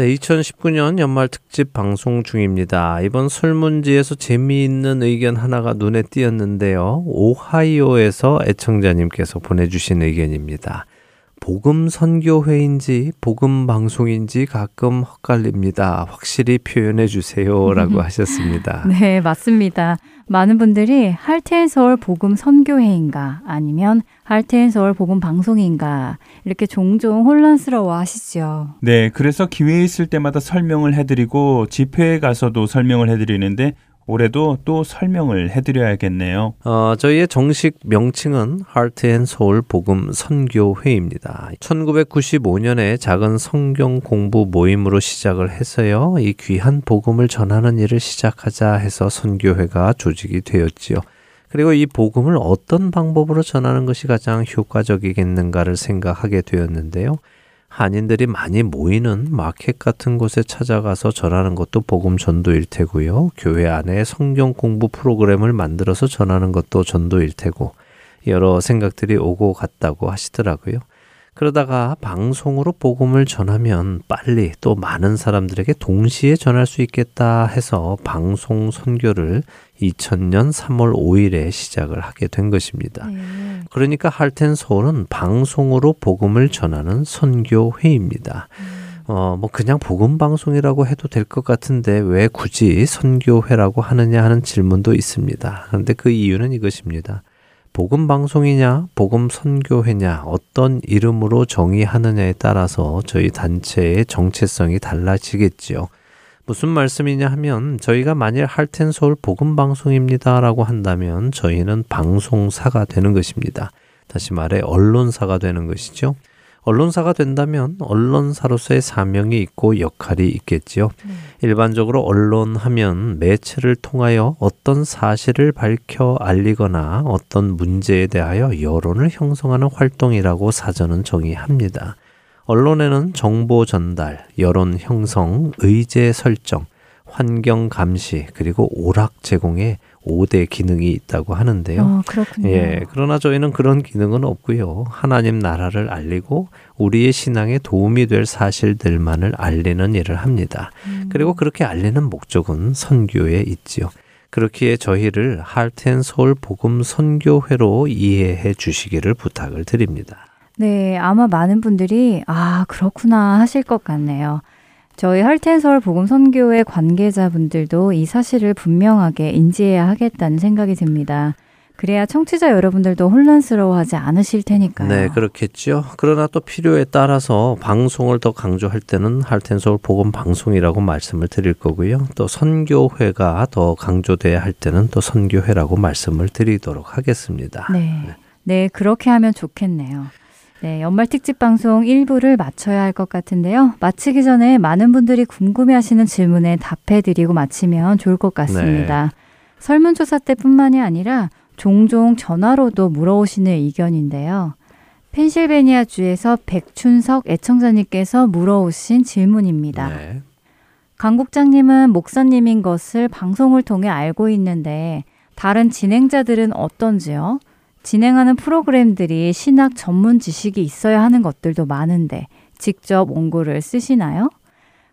네, 2019년 연말 특집 방송 중입니다. 이번 설문지에서 재미있는 의견 하나가 눈에 띄었는데요. 오하이오에서 애청자님께서 보내주신 의견입니다. 복음 선교회인지 복음 방송인지 가끔 헛갈립니다. 확실히 표현해 주세요라고 하셨습니다. 네, 맞습니다. 많은 분들이 할테인 서울 복음 선교회인가 아니면 할테인 서울 복음 방송인가 이렇게 종종 혼란스러워 하시죠. 네, 그래서 기회 있을 때마다 설명을 해드리고 집회에 가서도 설명을 해드리는데 올해도 또 설명을 해드려야겠네요. 어, 저희의 정식 명칭은 Soul 복음 선교회입니다. 1995년에 작은 성경 공부 모임으로 시작을 해서요. 이 귀한 복음을 전하는 일을 시작하자 해서 선교회가 조직이 되었지요. 그리고 이 복음을 어떤 방법으로 전하는 것이 가장 효과적이겠는가를 생각하게 되었는데요. 한인들이 많이 모이는 마켓 같은 곳에 찾아가서 전하는 것도 복음 전도일 테고요. 교회 안에 성경 공부 프로그램을 만들어서 전하는 것도 전도일 테고 여러 생각들이 오고 갔다고 하시더라고요. 그러다가 방송으로 복음을 전하면 빨리 또 많은 사람들에게 동시에 전할 수 있겠다 해서 방송 선교를 2000년 3월 5일에 시작을 하게 된 것입니다. 네. 그러니까 할텐 서울은 방송으로 복음을 전하는 선교회입니다. 어, 뭐 그냥 복음 방송이라고 해도 될 것 같은데 왜 굳이 선교회라고 하느냐 하는 질문도 있습니다. 그런데 그 이유는 이것입니다. 복음 방송이냐, 복음 선교회냐, 어떤 이름으로 정의하느냐에 따라서 저희 단체의 정체성이 달라지겠지요. 무슨 말씀이냐 하면 저희가 만일 할텐 서울 복음 방송입니다라고 한다면 저희는 방송사가 되는 것입니다. 다시 말해 언론사가 되는 것이죠. 언론사가 된다면 언론사로서의 사명이 있고 역할이 있겠지요. 일반적으로 언론하면 매체를 통하여 어떤 사실을 밝혀 알리거나 어떤 문제에 대하여 여론을 형성하는 활동이라고 사전은 정의합니다. 언론에는 정보 전달, 여론 형성, 의제 설정, 환경 감시, 그리고 오락 제공에 5대 기능이 있다고 하는데요. 어, 그렇군요. 예, 그러나 저희는 그런 기능은 없고요. 하나님 나라를 알리고 우리의 신앙에 도움이 될 사실들만을 알리는 일을 합니다. 그리고 그렇게 알리는 목적은 선교에 있지요. 그렇기에 저희를 할텐 서울 복음 선교회로 이해해 주시기를 부탁을 드립니다. 네, 아마 많은 분들이 아, 그렇구나 하실 것 같네요. 저희 할텐서울 복음 선교회 관계자분들도 이 사실을 분명하게 인지해야 하겠다는 생각이 듭니다. 그래야 청취자 여러분들도 혼란스러워하지 않으실 테니까요. 네, 그렇겠죠. 그러나 또 필요에 따라서 방송을 더 강조할 때는 할텐서울 복음 방송이라고 말씀을 드릴 거고요. 또 선교회가 더 강조돼야 할 때는 또 선교회라고 말씀을 드리도록 하겠습니다. 네. 네, 그렇게 하면 좋겠네요. 네, 연말 특집 방송 1부를 마쳐야 할 것 같은데요. 마치기 전에 많은 분들이 궁금해 하시는 질문에 답해 드리고 마치면 좋을 것 같습니다. 설문조사 때뿐만이 아니라 종종 전화로도 물어오시는 의견인데요. 펜실베니아 주에서 백춘석 애청자님께서 물어오신 질문입니다. 네. 강 국장님은 목사님인 것을 방송을 통해 알고 있는데 다른 진행자들은 어떤지요? 진행하는 프로그램들이 신학 전문 지식이 있어야 하는 것들도 많은데 직접 원고를 쓰시나요?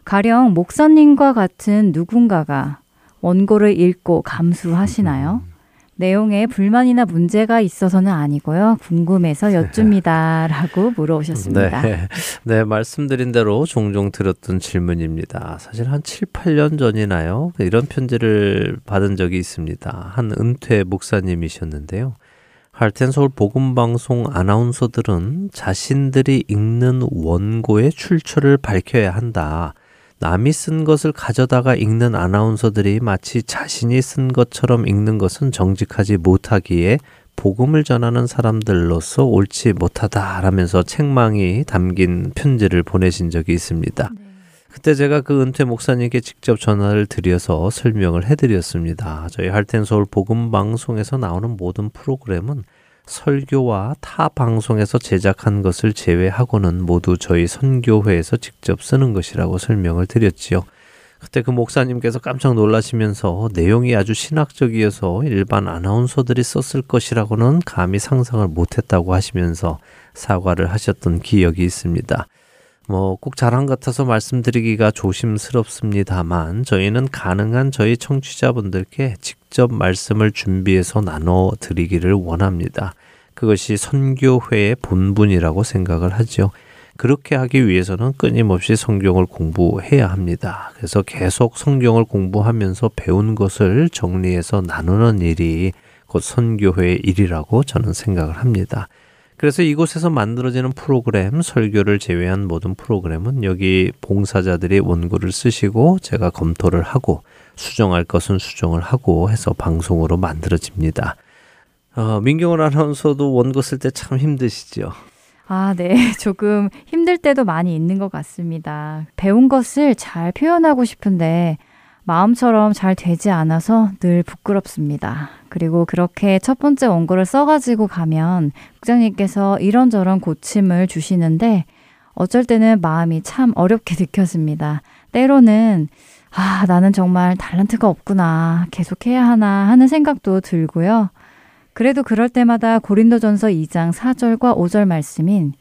가령 목사님과 같은 누군가가 원고를 읽고 감수하시나요? 내용에 불만이나 문제가 있어서는 아니고요. 궁금해서 여쭙니다. 라고 물어오셨습니다. 네. 네, 말씀드린 대로 종종 들었던 질문입니다. 사실 한 7, 8년 전이나요. 이런 편지를 받은 적이 있습니다. 한 은퇴 목사님이셨는데요. 할텐 서울 복음 방송 아나운서들은 자신들이 읽는 원고의 출처를 밝혀야 한다. 남이 쓴 것을 가져다가 읽는 아나운서들이 마치 자신이 쓴 것처럼 읽는 것은 정직하지 못하기에 복음을 전하는 사람들로서 옳지 못하다라면서 책망이 담긴 편지를 보내신 적이 있습니다. 그때 제가 그 은퇴 목사님께 직접 전화를 드려서 설명을 해드렸습니다. 저희 할텐 서울 복음 방송에서 나오는 모든 프로그램은 설교와 타 방송에서 제작한 것을 제외하고는 모두 저희 선교회에서 직접 쓰는 것이라고 설명을 드렸지요. 그때 그 목사님께서 깜짝 놀라시면서 내용이 아주 신학적이어서 일반 아나운서들이 썼을 것이라고는 감히 상상을 못했다고 하시면서 사과를 하셨던 기억이 있습니다. 뭐 꼭 자랑 같아서 말씀드리기가 조심스럽습니다만 저희는 가능한 저희 청취자분들께 직접 말씀을 준비해서 나눠 드리기를 원합니다. 그것이 선교회의 본분이라고 생각을 하죠. 그렇게 하기 위해서는 끊임없이 성경을 공부해야 합니다. 그래서 계속 성경을 공부하면서 배운 것을 정리해서 나누는 일이 곧 선교회의 일이라고 저는 생각을 합니다. 그래서 이곳에서 만들어지는 프로그램, 설교를 제외한 모든 프로그램은 여기 봉사자들이 원고를 쓰시고 제가 검토를 하고 수정할 것은 수정을 하고 해서 방송으로 만들어집니다. 어, 민경원 아나운서도 원고 쓸 때 참 힘드시죠? 아, 네. 조금 힘들 때도 많이 있는 것 같습니다. 배운 것을 잘 표현하고 싶은데 마음처럼 잘 되지 않아서 늘 부끄럽습니다. 그리고 그렇게 첫 번째 원고를 써가지고 가면 국장님께서 이런저런 고침을 주시는데 어쩔 때는 마음이 참 어렵게 느껴집니다. 때로는 아, 나는 정말 달란트가 없구나. 계속해야 하나 하는 생각도 들고요. 그래도 그럴 때마다 고린도전서 2장 4절과 5절 말씀인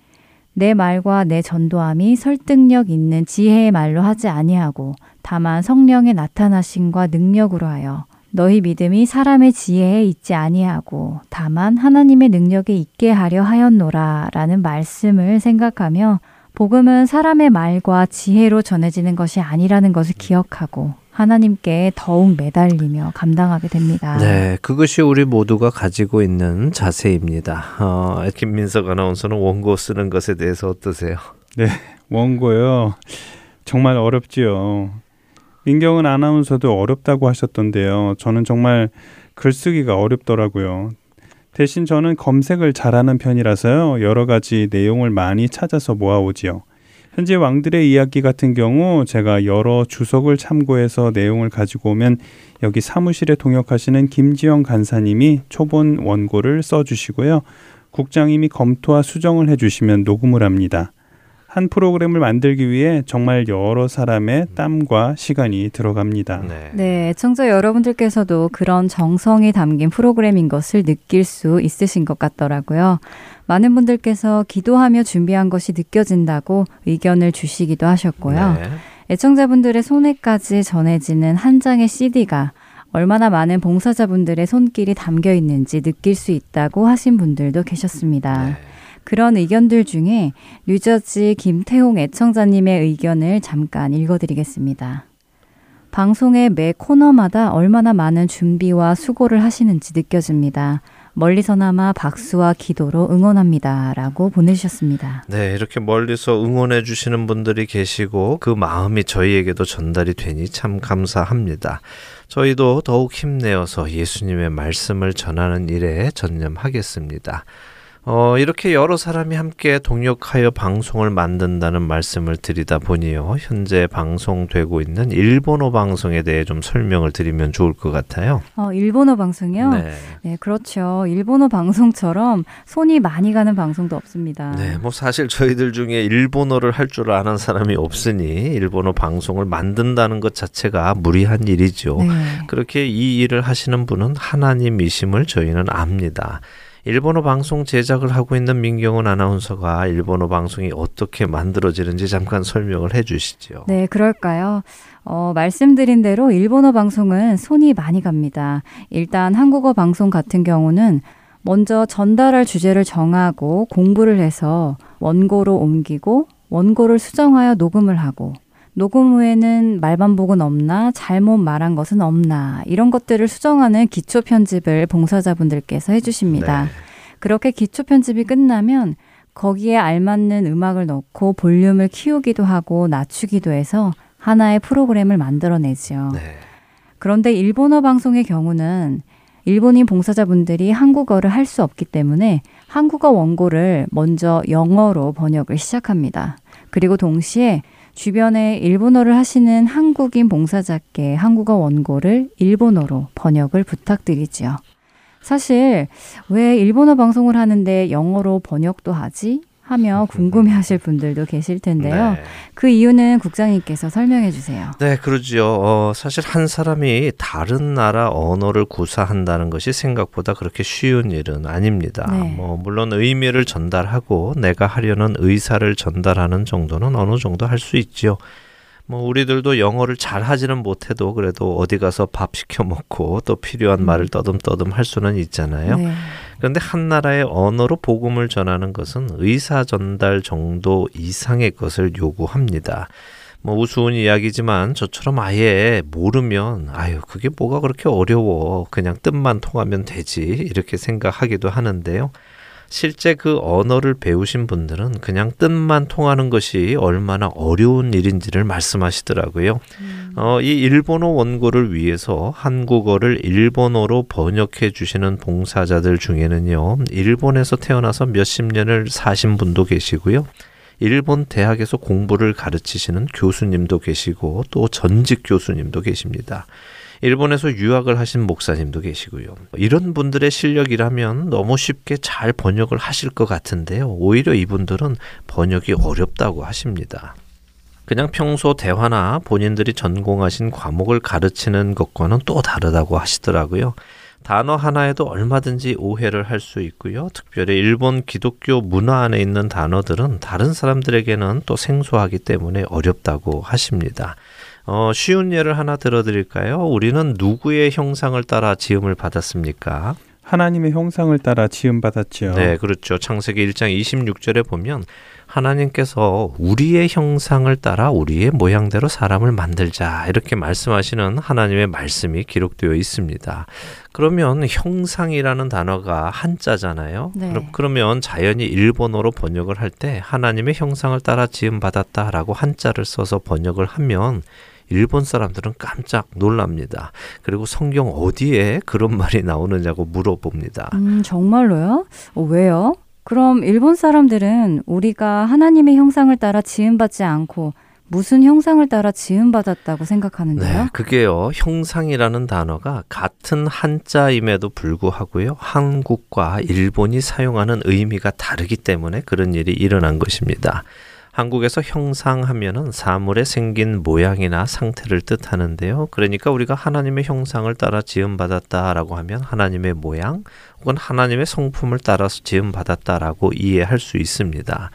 내 말과 내 전도함이 설득력 있는 지혜의 말로 하지 아니하고 다만 성령의 나타나심과 능력으로 하여 너희 믿음이 사람의 지혜에 있지 아니하고 다만 하나님의 능력에 있게 하려 하였노라라는 말씀을 생각하며 복음은 사람의 말과 지혜로 전해지는 것이 아니라는 것을 기억하고 하나님께 더욱 매달리며 감당하게 됩니다. 네, 그것이 우리 모두가 가지고 있는 자세입니다. 어, 김민석 아나운서는 원고 쓰는 것에 대해서 어떠세요? 네, 원고요. 정말 어렵지요. 민경은 아나운서도 어렵다고 하셨던데요. 저는 정말 글쓰기가 어렵더라고요. 대신 저는 검색을 잘하는 편이라서요. 여러 가지 내용을 많이 찾아서 모아오지요. 현재 왕들의 이야기 같은 경우 제가 여러 주석을 참고해서 내용을 가지고 오면 여기 사무실에 동역하시는 김지영 간사님이 초본 원고를 써주시고요. 국장님이 검토와 수정을 해주시면 녹음을 합니다. 한 프로그램을 만들기 위해 정말 여러 사람의 땀과 시간이 들어갑니다. 네. 네, 애청자 여러분들께서도 그런 정성이 담긴 프로그램인 것을 느낄 수 있으신 것 같더라고요. 많은 분들께서 기도하며 준비한 것이 느껴진다고 의견을 주시기도 하셨고요. 네. 애청자분들의 손에까지 전해지는 한 장의 CD가 얼마나 많은 봉사자분들의 손길이 담겨 있는지 느낄 수 있다고 하신 분들도 계셨습니다. 네. 그런 의견들 중에 뉴저지 김태홍 애청자님의 의견을 잠깐 읽어드리겠습니다. 방송의 매 코너마다 얼마나 많은 준비와 수고를 하시는지 느껴집니다. 멀리서나마 박수와 기도로 응원합니다. 라고 보내주셨습니다. 네, 이렇게 멀리서 응원해 주시는 분들이 계시고 그 마음이 저희에게도 전달이 되니 참 감사합니다. 저희도 더욱 힘내어서 예수님의 말씀을 전하는 일에 전념하겠습니다. 어, 이렇게 여러 사람이 함께 동역하여 방송을 만든다는 말씀을 드리다 보니요. 현재 방송되고 있는 일본어 방송에 대해 좀 설명을 드리면 좋을 것 같아요. 어, 일본어 방송이요? 네. 네, 그렇죠. 일본어 방송처럼 손이 많이 가는 방송도 없습니다. 네, 뭐 사실 저희들 중에 일본어를 할 줄 아는 사람이 없으니 일본어 방송을 만든다는 것 자체가 무리한 일이죠. 네. 그렇게 이 일을 하시는 분은 하나님이심을 저희는 압니다. 일본어 방송 제작을 하고 있는 민경훈 아나운서가 일본어 방송이 어떻게 만들어지는지 잠깐 설명을 해 주시죠. 네, 그럴까요? 어, 말씀드린 대로 일본어 방송은 손이 많이 갑니다. 일단 한국어 방송 같은 경우는 먼저 전달할 주제를 정하고 공부를 해서 원고로 옮기고 원고를 수정하여 녹음을 하고 녹음 후에는 말반복은 없나 잘못 말한 것은 없나 이런 것들을 수정하는 기초 편집을 봉사자분들께서 해주십니다. 네. 그렇게 기초 편집이 끝나면 거기에 알맞는 음악을 넣고 볼륨을 키우기도 하고 낮추기도 해서 하나의 프로그램을 만들어내지요. 네. 그런데 일본어 방송의 경우는 일본인 봉사자분들이 한국어를 할 수 없기 때문에 한국어 원고를 먼저 영어로 번역을 시작합니다. 그리고 동시에 주변에 일본어를 하시는 한국인 봉사자께 한국어 원고를 일본어로 번역을 부탁드리지요. 사실 왜 일본어 방송을 하는데 영어로 번역도 하지? 하며 궁금해 하실 분들도 계실 텐데요. 네. 그 이유는 국장님께서 설명해 주세요. 네, 그러지요. 어, 사실 한 사람이 다른 나라 언어를 구사한다는 것이 생각보다 그렇게 쉬운 일은 아닙니다. 네. 뭐 물론 의미를 전달하고 내가 하려는 의사를 전달하는 정도는 어느 정도 할 수 있지요. 뭐 우리들도 영어를 잘 하지는 못해도 그래도 어디 가서 밥 시켜 먹고 또 필요한 말을 떠듬떠듬 할 수는 있잖아요. 네. 그런데 한 나라의 언어로 복음을 전하는 것은 의사 전달 정도 이상의 것을 요구합니다. 뭐 우스운 이야기지만 저처럼 아예 모르면 아유 그게 뭐가 그렇게 어려워 그냥 뜻만 통하면 되지 이렇게 생각하기도 하는데요. 실제 그 언어를 배우신 분들은 그냥 뜻만 통하는 것이 얼마나 어려운 일인지를 말씀하시더라고요. 어, 이 일본어 원고를 위해서 한국어를 일본어로 번역해 주시는 봉사자들 중에는요, 일본에서 태어나서 몇십 년을 사신 분도 계시고요. 일본 대학에서 공부를 가르치시는 교수님도 계시고 또 전직 교수님도 계십니다. 일본에서 유학을 하신 목사님도 계시고요. 이런 분들의 실력이라면 너무 쉽게 잘 번역을 하실 것 같은데요. 오히려 이분들은 번역이 어렵다고 하십니다. 그냥 평소 대화나 본인들이 전공하신 과목을 가르치는 것과는 또 다르다고 하시더라고요. 단어 하나에도 얼마든지 오해를 할 수 있고요. 특별히 일본 기독교 문화 안에 있는 단어들은 다른 사람들에게는 또 생소하기 때문에 어렵다고 하십니다. 어, 쉬운 예를 하나 들어드릴까요? 우리는 누구의 형상을 따라 지음을 받았습니까? 하나님의 형상을 따라 지음 받았지요. 네, 그렇죠. 창세기 1장 26절에 보면 하나님께서 우리의 형상을 따라 우리의 모양대로 사람을 만들자 이렇게 말씀하시는 하나님의 말씀이 기록되어 있습니다. 그러면 형상이라는 단어가 한자잖아요. 네. 그럼- 그러면 자연히 일본어로 번역을 할 때 하나님의 형상을 따라 지음 받았다라고 한자를 써서 번역을 하면 일본 사람들은 깜짝 놀랍니다. 그리고 성경 어디에 그런 말이 나오느냐고 물어봅니다. 음, 정말로요? 어, 왜요? 그럼 일본 사람들은 우리가 하나님의 형상을 따라 지음받지 않고 무슨 형상을 따라 지음받았다고 생각하는데요? 네, 그게요. 형상이라는 단어가 같은 한자임에도 불구하고요. 한국과 일본이 사용하는 의미가 다르기 때문에 그런 일이 일어난 것입니다. 한국에서 형상하면은 사물에 생긴 모양이나 상태를 뜻하는데요. 그러니까 우리가 하나님의 형상을 따라 지음 받았다라고 하면 하나님의 모양 혹은 하나님의 성품을 따라서 지음 받았다라고 이해할 수 있습니다.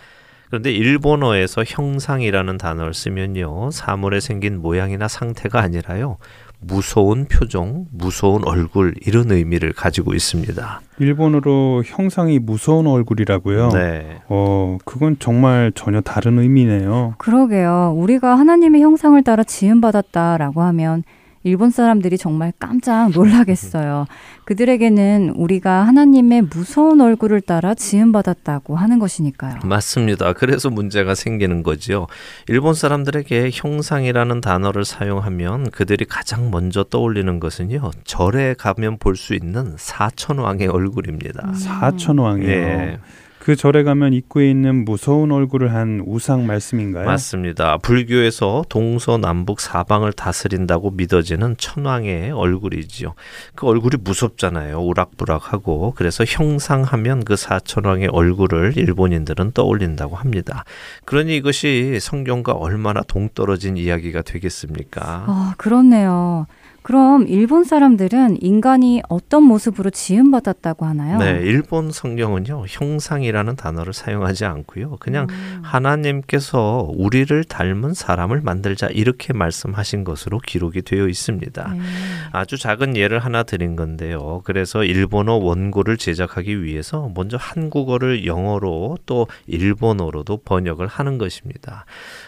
그런데 일본어에서 형상이라는 단어를 쓰면요. 사물에 생긴 모양이나 상태가 아니라요. 무서운 표정, 무서운 얼굴 이런 의미를 가지고 있습니다. 일본어로 형상이 무서운 얼굴이라고요. 네. 어, 그건 정말 전혀 다른 의미네요. 그러게요. 우리가 하나님의 형상을 따라 지음 받았다라고 하면 일본 사람들이 정말 깜짝 놀라겠어요. 그들에게는 우리가 하나님의 무서운 얼굴을 따라 지음받았다고 하는 것이니까요. 맞습니다. 그래서 문제가 생기는 거죠. 일본 사람들에게 형상이라는 단어를 사용하면 그들이 가장 먼저 떠올리는 것은요. 절에 가면 볼 수 있는 사천왕의 얼굴입니다. 사천왕이요. 예. 그 절에 가면 입구에 있는 무서운 얼굴을 한 우상 말씀인가요? 맞습니다. 불교에서 동서남북 사방을 다스린다고 믿어지는 천왕의 얼굴이지요. 그 얼굴이 무섭잖아요. 우락부락하고 그래서 형상하면 그 사천왕의 얼굴을 일본인들은 떠올린다고 합니다. 그러니 이것이 성경과 얼마나 동떨어진 이야기가 되겠습니까? 아, 그렇네요. 그럼 일본 사람들은 인간이 어떤 모습으로 지음받았다고 하나요? 네, 일본 성경은요, 형상이라는 단어를 사용하지 않고요. 그냥 하나님께서 우리를 닮은 사람을 만들자 이렇게 말씀하신 것으로 기록이 되어 있습니다. 네. 아주 작은 예를 하나 드린 건데요. 그래서 일본어 원고를 제작하기 위해서 먼저 한국어를 영어로 또 일본어로도 번역을 하는 것입니다.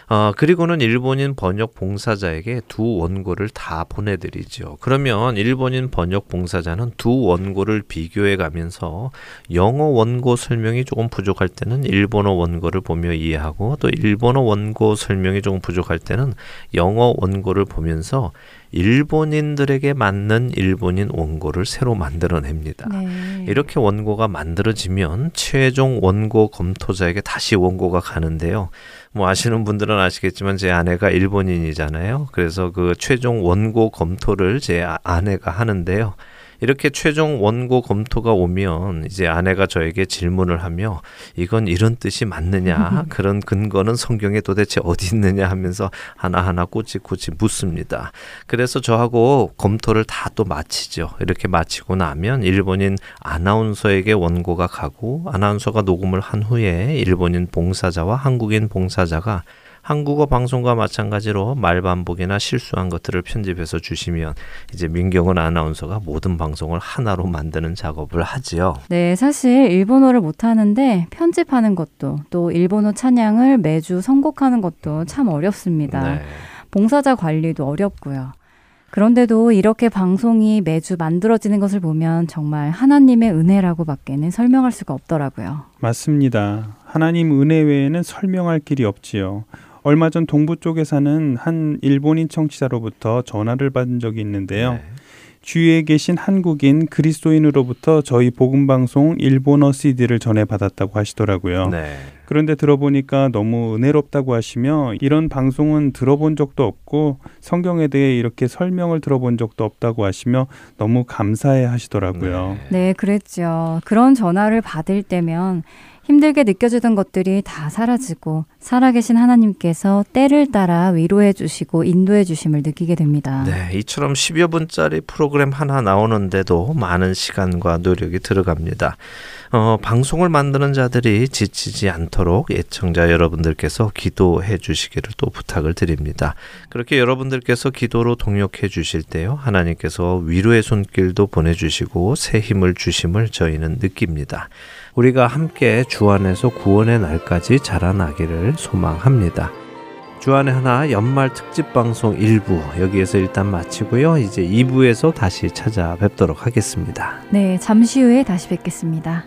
어, 그리고는 일본인 번역 봉사자에게 두 원고를 다 보내드리 죠. 그러면 일본인 번역 봉사자는 두 원고를 비교해 가면서 영어 원고 설명이 조금 부족할 때는 일본어 원고를 보며 이해하고 또 일본어 원고 설명이 조금 부족할 때는 영어 원고를 보면서 일본인들에게 맞는 일본인 원고를 새로 만들어냅니다. 네. 이렇게 원고가 만들어지면 최종 원고 검토자에게 다시 원고가 가는데요. 뭐 아시는 분들은 아시겠지만 제 아내가 일본인이잖아요. 그래서 그 최종 원고 검토를 제 아- 아내가 하는데요. 이렇게 최종 원고 검토가 오면 이제 아내가 저에게 질문을 하며 이건 이런 뜻이 맞느냐 그런 근거는 성경에 도대체 어디 있느냐 하면서 하나하나 꼬치꼬치 묻습니다. 그래서 저하고 검토를 다 또 마치죠. 이렇게 마치고 나면 일본인 아나운서에게 원고가 가고 아나운서가 녹음을 한 후에 일본인 봉사자와 한국인 봉사자가 한국어 방송과 마찬가지로 말 반복이나 실수한 것들을 편집해서 주시면 이제 민경은 아나운서가 모든 방송을 하나로 만드는 작업을 하지요. 네, 사실 일본어를 못 하는데 편집하는 것도 또 일본어 찬양을 매주 선곡하는 것도 참 어렵습니다. 네. 봉사자 관리도 어렵고요. 그런데도 이렇게 방송이 매주 만들어지는 것을 보면 정말 하나님의 은혜라고 밖에는 설명할 수가 없더라고요. 맞습니다. 하나님 은혜 외에는 설명할 길이 없지요. 얼마 전 동부 쪽에 사는 한 일본인 청취자로부터 전화를 받은 적이 있는데요. 네. 주위에 계신 한국인 그리스도인으로부터 저희 복음 방송 일본어 CD를 전해 받았다고 하시더라고요. 네. 그런데 들어보니까 너무 은혜롭다고 하시며 이런 방송은 들어본 적도 없고 성경에 대해 이렇게 설명을 들어본 적도 없다고 하시며 너무 감사해 하시더라고요. 네. 네, 그랬죠. 그런 전화를 받을 때면 힘들게 느껴지던 것들이 다 사라지고 살아계신 하나님께서 때를 따라 위로해 주시고 인도해 주심을 느끼게 됩니다. 네, 이처럼 10여 분짜리 프로그램 하나 나오는데도 많은 시간과 노력이 들어갑니다. 어, 방송을 만드는 자들이 지치지 않도록 애청자 여러분들께서 기도해 주시기를 또 부탁을 드립니다. 그렇게 여러분들께서 기도로 동력해 주실 때요, 하나님께서 위로의 손길도 보내 주시고 새 힘을 주심을 저희는 느낍니다. 우리가 함께 주 안에서 구원의 날까지 자라나기를 소망합니다. 주안의 하나 연말 특집 방송 1부 여기에서 일단 마치고요. 이제 2부에서 다시 찾아뵙도록 하겠습니다. 네, 잠시 후에 다시 뵙겠습니다.